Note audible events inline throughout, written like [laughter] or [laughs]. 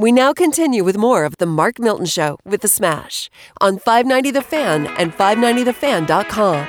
We now continue with more of the Mark Milton Show with the Smash on 590 The Fan and 590TheFan.com.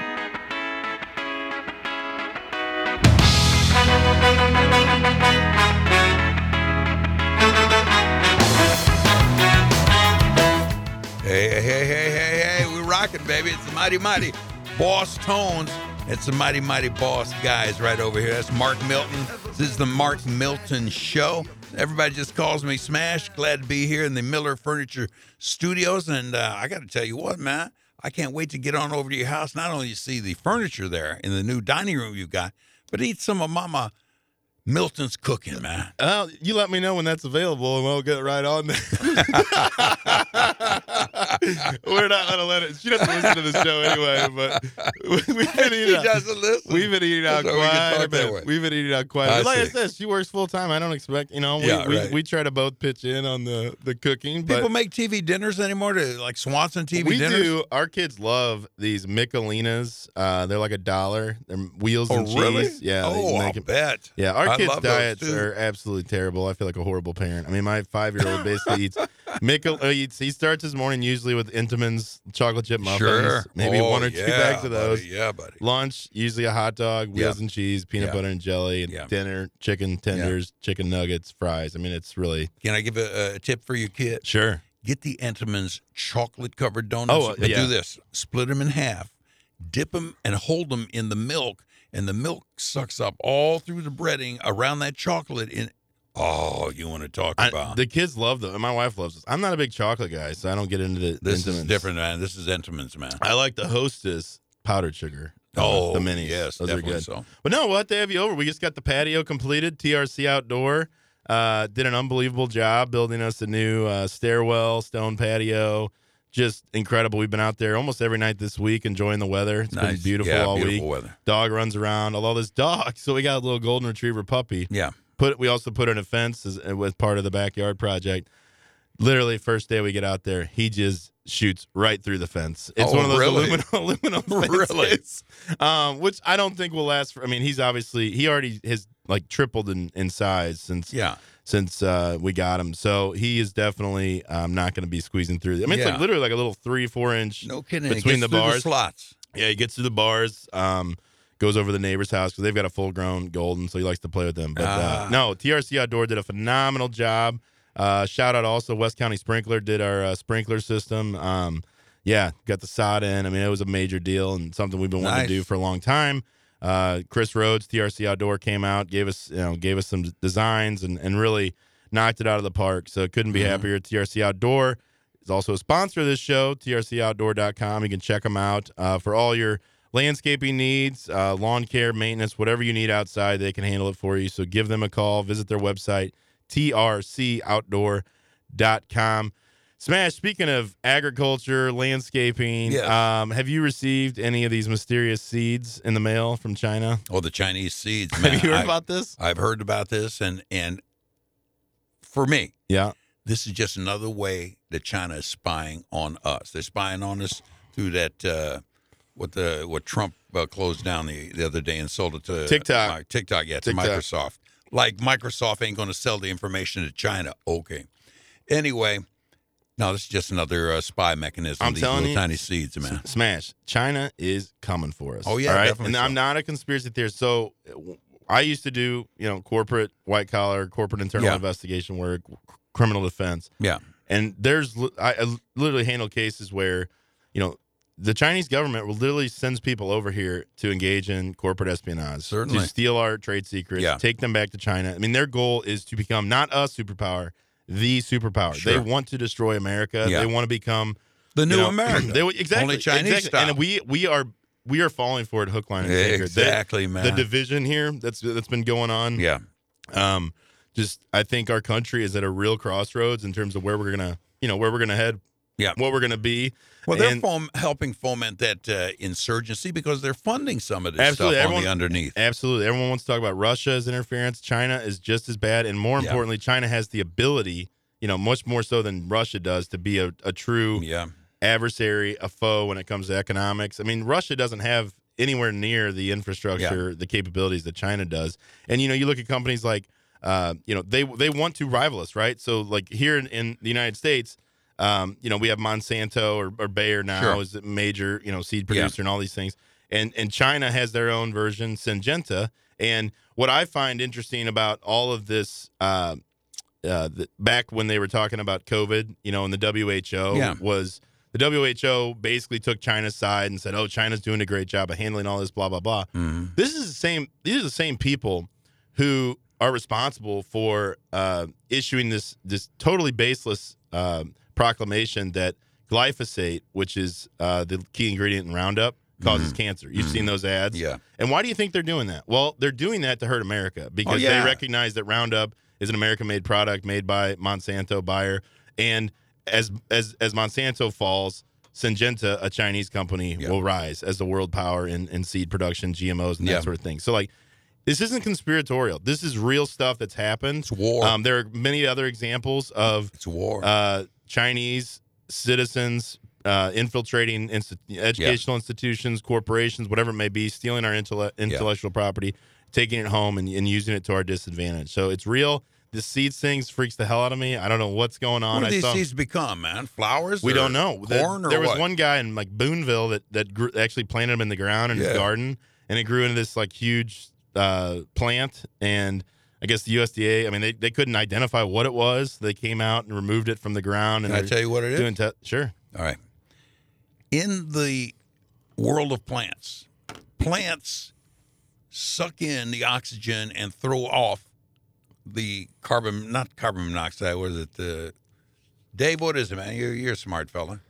Hey, hey, hey, hey, hey, hey, we're rocking, baby. It's the Mighty Mighty Bosstones. It's the Mighty Mighty Boss guys right over here. That's Mark Milton. This is the Mark Milton Show. Everybody just calls me Smash. Glad to be here in the Miller Furniture Studios. And uh, I got to tell you what, man, I can't wait to get on over to your house. Not only to see the furniture there in the new dining room you got, but eat some of Mama Milton's cooking, man. Well, you let me know when that's available, and we'll get right on there. [laughs] [laughs] [laughs] We're not gonna let it. She doesn't listen to the show anyway, but we've been [laughs] eating. Out, doesn't listen. we've been eating out So quite talk a bit. We've been eating out quite. a I bit. Like I said, she works full time. I don't expect. You know, we Yeah, we, right. we try to both pitch in on the the cooking. People make TV dinners anymore to like Swanson TV we dinners. do. Our kids love these Michelinas. Uh, they're like a dollar. They're wheels Oh, and cheese. really? Yeah. Oh, I bet. Yeah, our I kids' diets are absolutely terrible. I feel like a horrible parent. I mean, my five-year-old basically eats [laughs] Michel. Uh, eats, he starts his morning usually with Entenmann's chocolate chip muffins, Sure. maybe Oh, one or two bags of those. buddy. Yeah, buddy. Lunch usually a hot dog, wheels Yeah. and cheese, peanut Yeah. butter and jelly, and Yeah. dinner chicken tenders, chicken nuggets, fries. I mean, it's really Can I give a, a tip for your kid? sure. Get the Entenmann's chocolate covered donuts. Oh, uh, yeah. do this: split them in half, dip them, and hold them in the milk, and the milk sucks up all through the breading around that chocolate. In oh, you want to talk I- about the kids love them, my wife loves this. I'm not a big chocolate guy, so I don't get into the this is different, man. This is Entenmann's, man. I like the Hostess powdered sugar. uh, Oh, the minis. yes, those are good. so. But no, we'll have to have you over. We just got the patio completed. TRC Outdoor uh, did an unbelievable job building us a new uh, stairwell, stone patio. Just incredible. We've been out there almost every night this week enjoying the weather. It's been Nice. beautiful yeah, all beautiful week. weather. Dog runs around. Although this dog, [laughs] so we got a little golden retriever puppy. Yeah, Put we also put in a fence as, with part of the backyard project. Literally, first day we get out there, he just shoots right through the fence. It's Oh, one of those really? aluminum [laughs] aluminum [laughs] Really? fences, um, which I don't think will last. For, I mean, he's obviously he already has like tripled in, in size since yeah. since uh, we got him. So he is definitely um, not going to be squeezing through. I mean, it's like literally like a little three four inch. No kidding. Between the bars. slots. Yeah, he gets to the bars. Um, goes over to the neighbor's house because they've got a full grown golden, so he likes to play with them. But Ah. uh, no, TRC Outdoor did a phenomenal job. Uh, shout out also West County Sprinkler did our uh, sprinkler system. Um, yeah, got the sod in. I mean, it was a major deal and something we've been wanting Nice. to do for a long time. Uh, Chris Rhodes, TRC Outdoor, came out, gave us you know gave us some designs and and really knocked it out of the park. So couldn't be Mhm. happier. TRC Outdoor is also a sponsor of this show, trcoutdoor.com. You can check them out uh, for all your landscaping needs, uh, lawn care, maintenance, whatever you need outside, they can handle it for you. So give them a call, visit their website, trcoutdoor.com. Smash, speaking of agriculture, landscaping, Yes. um, have you received any of these mysterious seeds in the mail from China? Oh, the Chinese seeds, [laughs] man. have you heard I- about this? I've heard about this, and and for me, Yeah. this is just another way that China is spying on us. They're spying on us through that uh, what the what Trump uh, closed down the, the other day and sold it to TikTok. uh, TikTok, yeah, to TikTok. Microsoft. Like Microsoft ain't going to sell the information to China. Okay. Anyway, no, this is just another uh, spy mechanism. I'm these telling little you, tiny seeds, man. Smash. China is coming for us. Oh, yeah, all right? definitely And so. I'm not a conspiracy theorist. So I used to do, you know, corporate white collar, corporate internal Yeah. investigation work, criminal defense, Yeah. and there's I, I literally handle cases where, you know, the Chinese government will literally sends people over here to engage in corporate espionage, Certainly. to steal our trade secrets, Yeah. take them back to China. I mean, their goal is to become not a superpower, the superpower. Sure. They want to destroy America. Yeah. They want to become The new you know, America. [clears throat] they exactly Only Chinese exactly. style. and we we are we are falling for it hook line and sinker. The- exactly, man. The, division here that's that's been going on. yeah. Um, just I think our country is at a real crossroads in terms of where we're gonna you know where we're gonna head. Yeah. What we're gonna be. Well, they're And- fom- helping foment that uh, insurgency because they're funding some of this Absolutely, stuff on everyone- the underneath. Absolutely. Everyone wants to talk about Russia's interference. China is just as bad. And more Yeah. importantly, China has the ability, you know, much more so than Russia does, to be a, a true Yeah. adversary, a foe when it comes to economics. I mean, Russia doesn't have anywhere near the infrastructure, the capabilities that China does. And you know, you look at companies like uh, you know, they they want to rival us, right? So like here in, in the United States, um, you know, we have Monsanto or, or Bayer now Sure. is a major you know seed Yeah. producer and all these things, and and China has their own version, Syngenta. And what I find interesting about all of this. Uh, uh, the, back when they were talking about COVID, you know, and the WHO Yeah. was the WHO basically took China's side and said, "Oh, China's doing a great job of handling all this, blah blah blah." Mhm. This is the same. These are the same people who are responsible for uh, issuing this this totally baseless um proclamation that glyphosate, which is uh, the key ingredient in Roundup, causes cancer. You've seen those ads, Yeah. and why do you think they're doing that? Well, they're doing that to hurt America because Oh, yeah. they recognize that Roundup is an American-made product made by Monsanto Bayer, and as as as Monsanto falls, Syngenta, a Chinese company, Yeah. will rise as the world power in, in seed production, GMOs, and that Yeah. sort of thing. So, like, this isn't conspiratorial. This is real stuff that's happened. It's war. Um, there are many other examples of it's war. uh, Chinese citizens uh, infiltrating educational institutions, corporations, whatever it may be, stealing our intelle- intellectual property, taking it home, and, and using it to our disadvantage. So it's real. The seeds things freaks the hell out of me. I don't know what's going on. what do these saw- seeds become, man? Flowers? we don't know. The- Corn or there was what? one guy in like Boonville that that grew, actually planted them in the ground in Yeah. his garden, and it grew into this like huge uh, plant. And I guess the USDA, I mean, they, they couldn't identify what it was. They came out and removed it from the ground. Can and I tell you what it is? te- sure. All right. In the world of plants, plants suck in the oxygen and throw off the carbon, not carbon monoxide, was it? The Dave, what is it, man? You're, you're a smart fella.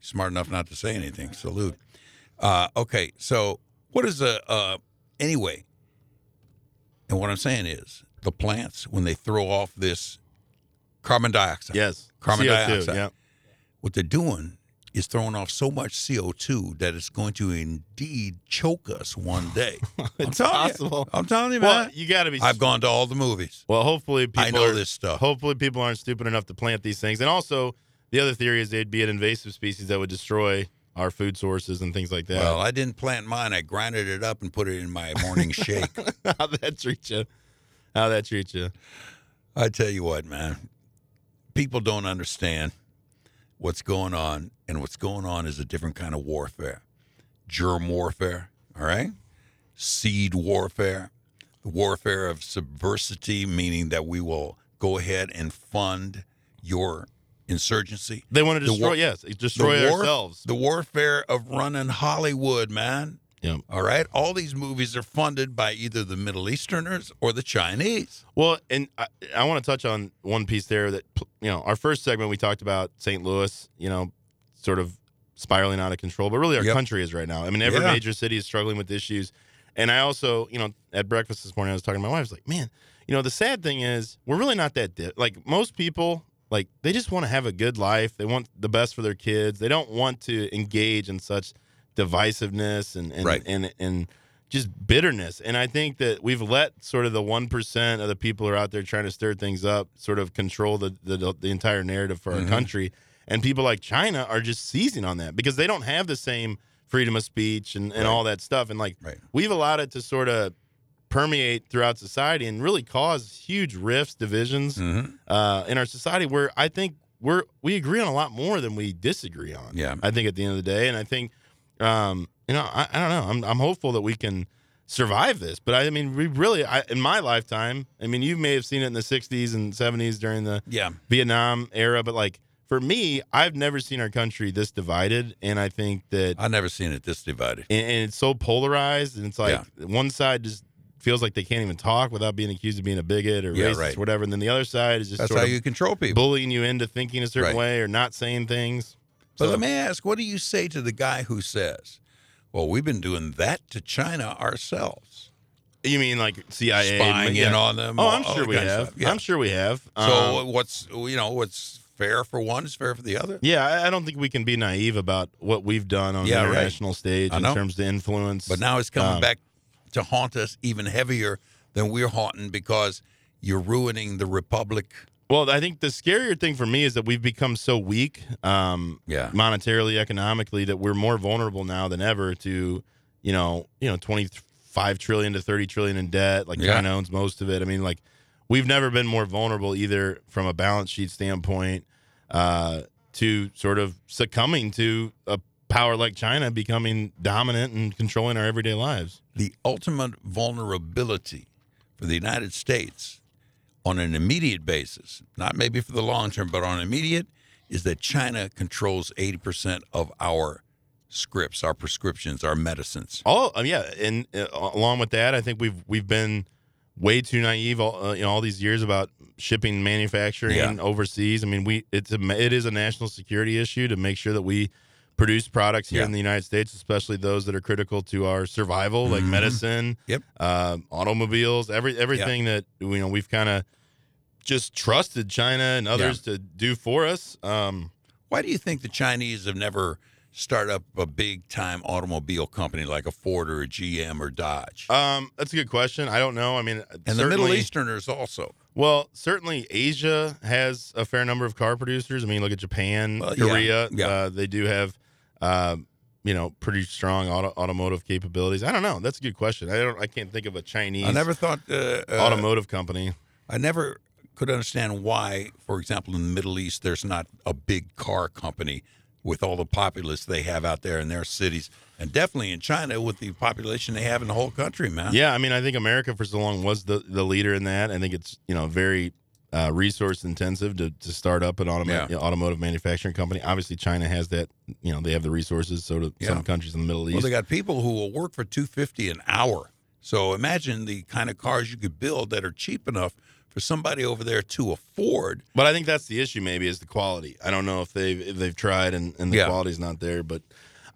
Smart enough not to say anything. Salute. Uh, okay, so what is a, uh, anyway, and what I'm saying is the plants, when they throw off this carbon dioxide, Yes. Carbon CO2, dioxide. Yeah. what they're doing is throwing off so much CO2 that it's going to indeed choke us one day. [laughs] I'm It's possible. You, I'm telling you, Well, man. you got to be. I've gone to all the movies. well, hopefully people I know are, this stuff. Hopefully people aren't stupid enough to plant these things. And also, the other theory is they'd be an invasive species that would destroy our food sources and things like that. Well, I didn't plant mine. I grinded it up and put it in my morning shake. [laughs] How that treat you? How that treat you? I tell you what, man. People don't understand what's going on, and what's going on is a different kind of warfare. Germ warfare, all right? Seed warfare, the warfare of subversity, meaning that we will go ahead and fund your insurgency. They want to destroy. war- yes, destroy the war- ourselves. The warfare of running Hollywood, man. Yep. All right? All these movies are funded by either the Middle Easterners or the Chinese. Well, and I, I want to touch on one piece there that you know our first segment we talked about St. Louis, you know, sort of spiraling out of control, but really our Yep. country is right now. I mean, every Yeah. major city is struggling with issues, and I also, you know, at breakfast this morning I was talking to my wife. I was like, man, you know, the sad thing is we're really not that di- like most people. Like they just want to have a good life. They want the best for their kids. They don't want to engage in such divisiveness and and Right. and, and just bitterness. And I think that we've let sort of the one percent of the people who are out there trying to stir things up sort of control the the, the entire narrative for our Mhm. country. And people like China are just seizing on that because they don't have the same freedom of speech and, and Right. all that stuff. And like Right. we've allowed it to sort of permeate throughout society and really cause huge rifts, divisions Mm-hmm. uh, in our society where I think we're we agree on a lot more than we disagree on. Yeah. I think at the end of the day, and I think um, you know I, I don't know I'm I'm hopeful that we can survive this, but I, I mean we really I, in my lifetime I mean you may have seen it in the 60s and 70s during the Yeah. Vietnam era, but like for me I've never seen our country this divided, and I think that I've never seen it this divided. and, and it's so polarized and it's like one side just feels like they can't even talk without being accused of being a bigot or Yeah, racist right. or whatever and then the other side is just That's how you control people. bullying you into thinking a certain Right. way or not saying things But So- let me ask, what do you say to the guy who says, "Well, we've been doing that to China ourselves, you mean like CIA spying yeah. in on them?" oh I'm sure we have. Yeah. I'm sure we have So Um, what's you know what's fair for one is fair for the other. yeah I- don't think we can be naive about what we've done on Yeah, the right. international stage I in know. terms of influence But now it's coming Um, back to haunt us even heavier than we're haunting because you're ruining the republic. Well, I think the scarier thing for me is that we've become so weak, um, Yeah. monetarily, economically, that we're more vulnerable now than ever to, you know, you know, twenty five trillion to thirty trillion in debt. Like Yeah. China owns most of it. I mean, like we've never been more vulnerable either from a balance sheet standpoint uh, to sort of succumbing to a power like China becoming dominant and controlling our everyday lives. the ultimate vulnerability for the United States on an immediate basis, not maybe for the long term, but on immediate, is that China controls 80% of our scripts, our prescriptions, our medicines. Uh, yeah, and uh, along with that, I think we've we've been way too naive all, uh, you know all these years about shipping manufacturing Yeah. overseas. I mean, we it's a it is a national security issue to make sure that we produce products here Yeah. in the United States, especially those that are critical to our survival, like Mhm. medicine, Yep. uh, automobiles, every everything that you know we've kind of just trusted China and others to do for us. Um, Why do you think the Chinese have never started up a big time automobile company like a Ford or a GM or Dodge? um, that's a good question. I don't know. I mean, and the Middle Easterners also. Well, certainly Asia has a fair number of car producers. I mean, look at Japan, Well, yeah, Korea. yeah. Uh, they do have, uh, you know, pretty strong auto, automotive capabilities. I don't know. That's a good question. I don't. I can't think of a Chinese I never thought uh, uh, automotive company. I never could understand why, for example, in the Middle East, there's not a big car company with all the populace they have out there in their cities, and definitely in China with the population they have in the whole country, man. Yeah, I mean, I think America for so long was the the leader in that. I think it's you know very uh, resource intensive to, to start up an automa- Yeah. automotive manufacturing company. Obviously, China has that. You know, they have the resources. So do Yeah. some countries in the Middle East. Well, they got people who will work for two fifty an hour. So imagine the kind of cars you could build that are cheap enough for somebody over there to afford. But I think that's the issue. Maybe is the quality. I don't know if they've if they've tried and, and the Yeah. quality's not there. But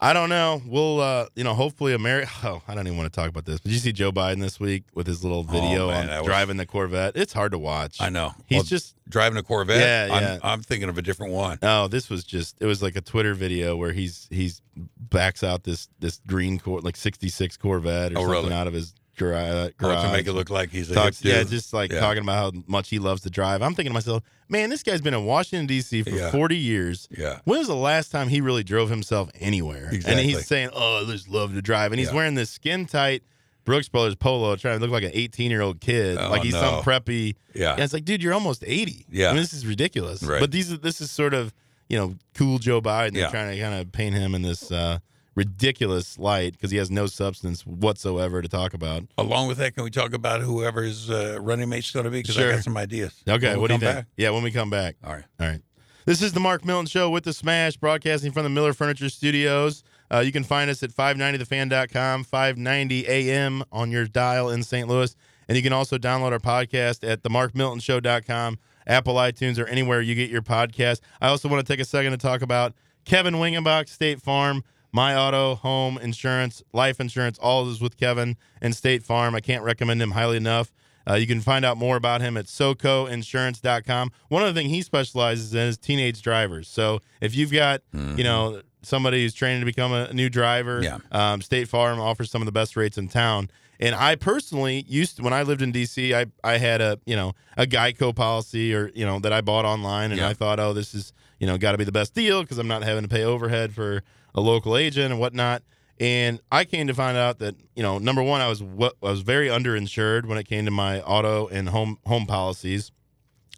I don't know. We'll uh, you know hopefully America. [laughs] Oh, I don't even want to talk about this. Did you see Joe Biden this week with his little video Oh, man, on was- driving the Corvette? It's hard to watch. I know He's Well, just driving a Corvette. Yeah, I'm, yeah. I'm thinking of a different one. No, this was just it was like a Twitter video where he's he's backs out this this green Cor like '66 Corvette or Oh, something really? out of his gar- garage. to make it look like he's a Talks, hip dude. yeah, just like Yeah. talking about how much he loves to drive. I'm thinking to myself, man, this guy's been in Washington D.C. for Yeah. 40 years. yeah. When was the last time he really drove himself anywhere? And Exactly. he's saying, "Oh, I just love to drive," and he's Yeah. wearing this skin tight Brooks Brothers polo, trying to look like an 18 year old kid, Oh, like he's no. some preppy. Yeah. And it's like, dude, you're almost 80. Yeah. I mean, this is ridiculous. Right. But these, this is sort of, you know, cool Joe Biden. They're Yeah. trying to kind of paint him in this uh, ridiculous light because he has no substance whatsoever to talk about. Along with that, can we talk about whoever his uh, running mate's going to be? Because I got some ideas. Okay, what do you think? back? Yeah, when we come back. All right. All right. This is the Mark Milton Show with the Smash, broadcasting from the Miller Furniture Studios. Uh, you can find us at 590thefan.com, 590 AM on your dial in St. Louis. And you can also download our podcast at themarkmiltonshow.com, Apple iTunes, or anywhere you get your podcast. I also want to take a second to talk about Kevin Wingenbach, State Farm, My Auto, Home Insurance, Life Insurance, all is with Kevin and State Farm. I can't recommend him highly enough. Uh, you can find out more about him at socoinsurance.com. One other thing he specializes in is teenage drivers. So if you've got, you know, somebody who's training to become a new driver, Yeah. um, State Farm offers some of the best rates in town. And I personally used to, when I lived in DC, I, I had a, you know, a Geico policy or, you know, that I bought online. And Yeah. I thought, oh, this is, you know, got to be the best deal because I'm not having to pay overhead for a local agent and whatnot. And I came to find out that you know, number one, I was what I was very underinsured when it came to my auto and home home policies,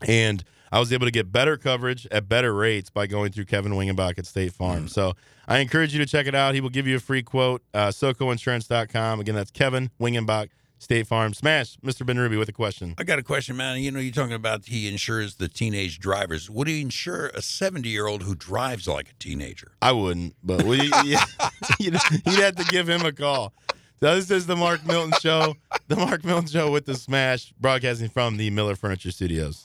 and I was able to get better coverage at better rates by going through Kevin Wingenbach at State Farm. So I encourage you to check it out. He will give you a free quote. Uh, SocoInsurance.com. Again, that's Kevin Wingenbach, State Farm. Smash, Mr. Ben Ruby with a question. I got a question, man. You know, you're talking about he insures the teenage drivers. Would he insure a 70 year old who drives like a teenager? I wouldn't, but we, [laughs] yeah, [laughs] you'd, you'd have to give him a call. So this is the Mark Milton Show, the Mark Milton Show with the Smash, broadcasting from the Miller Furniture Studios.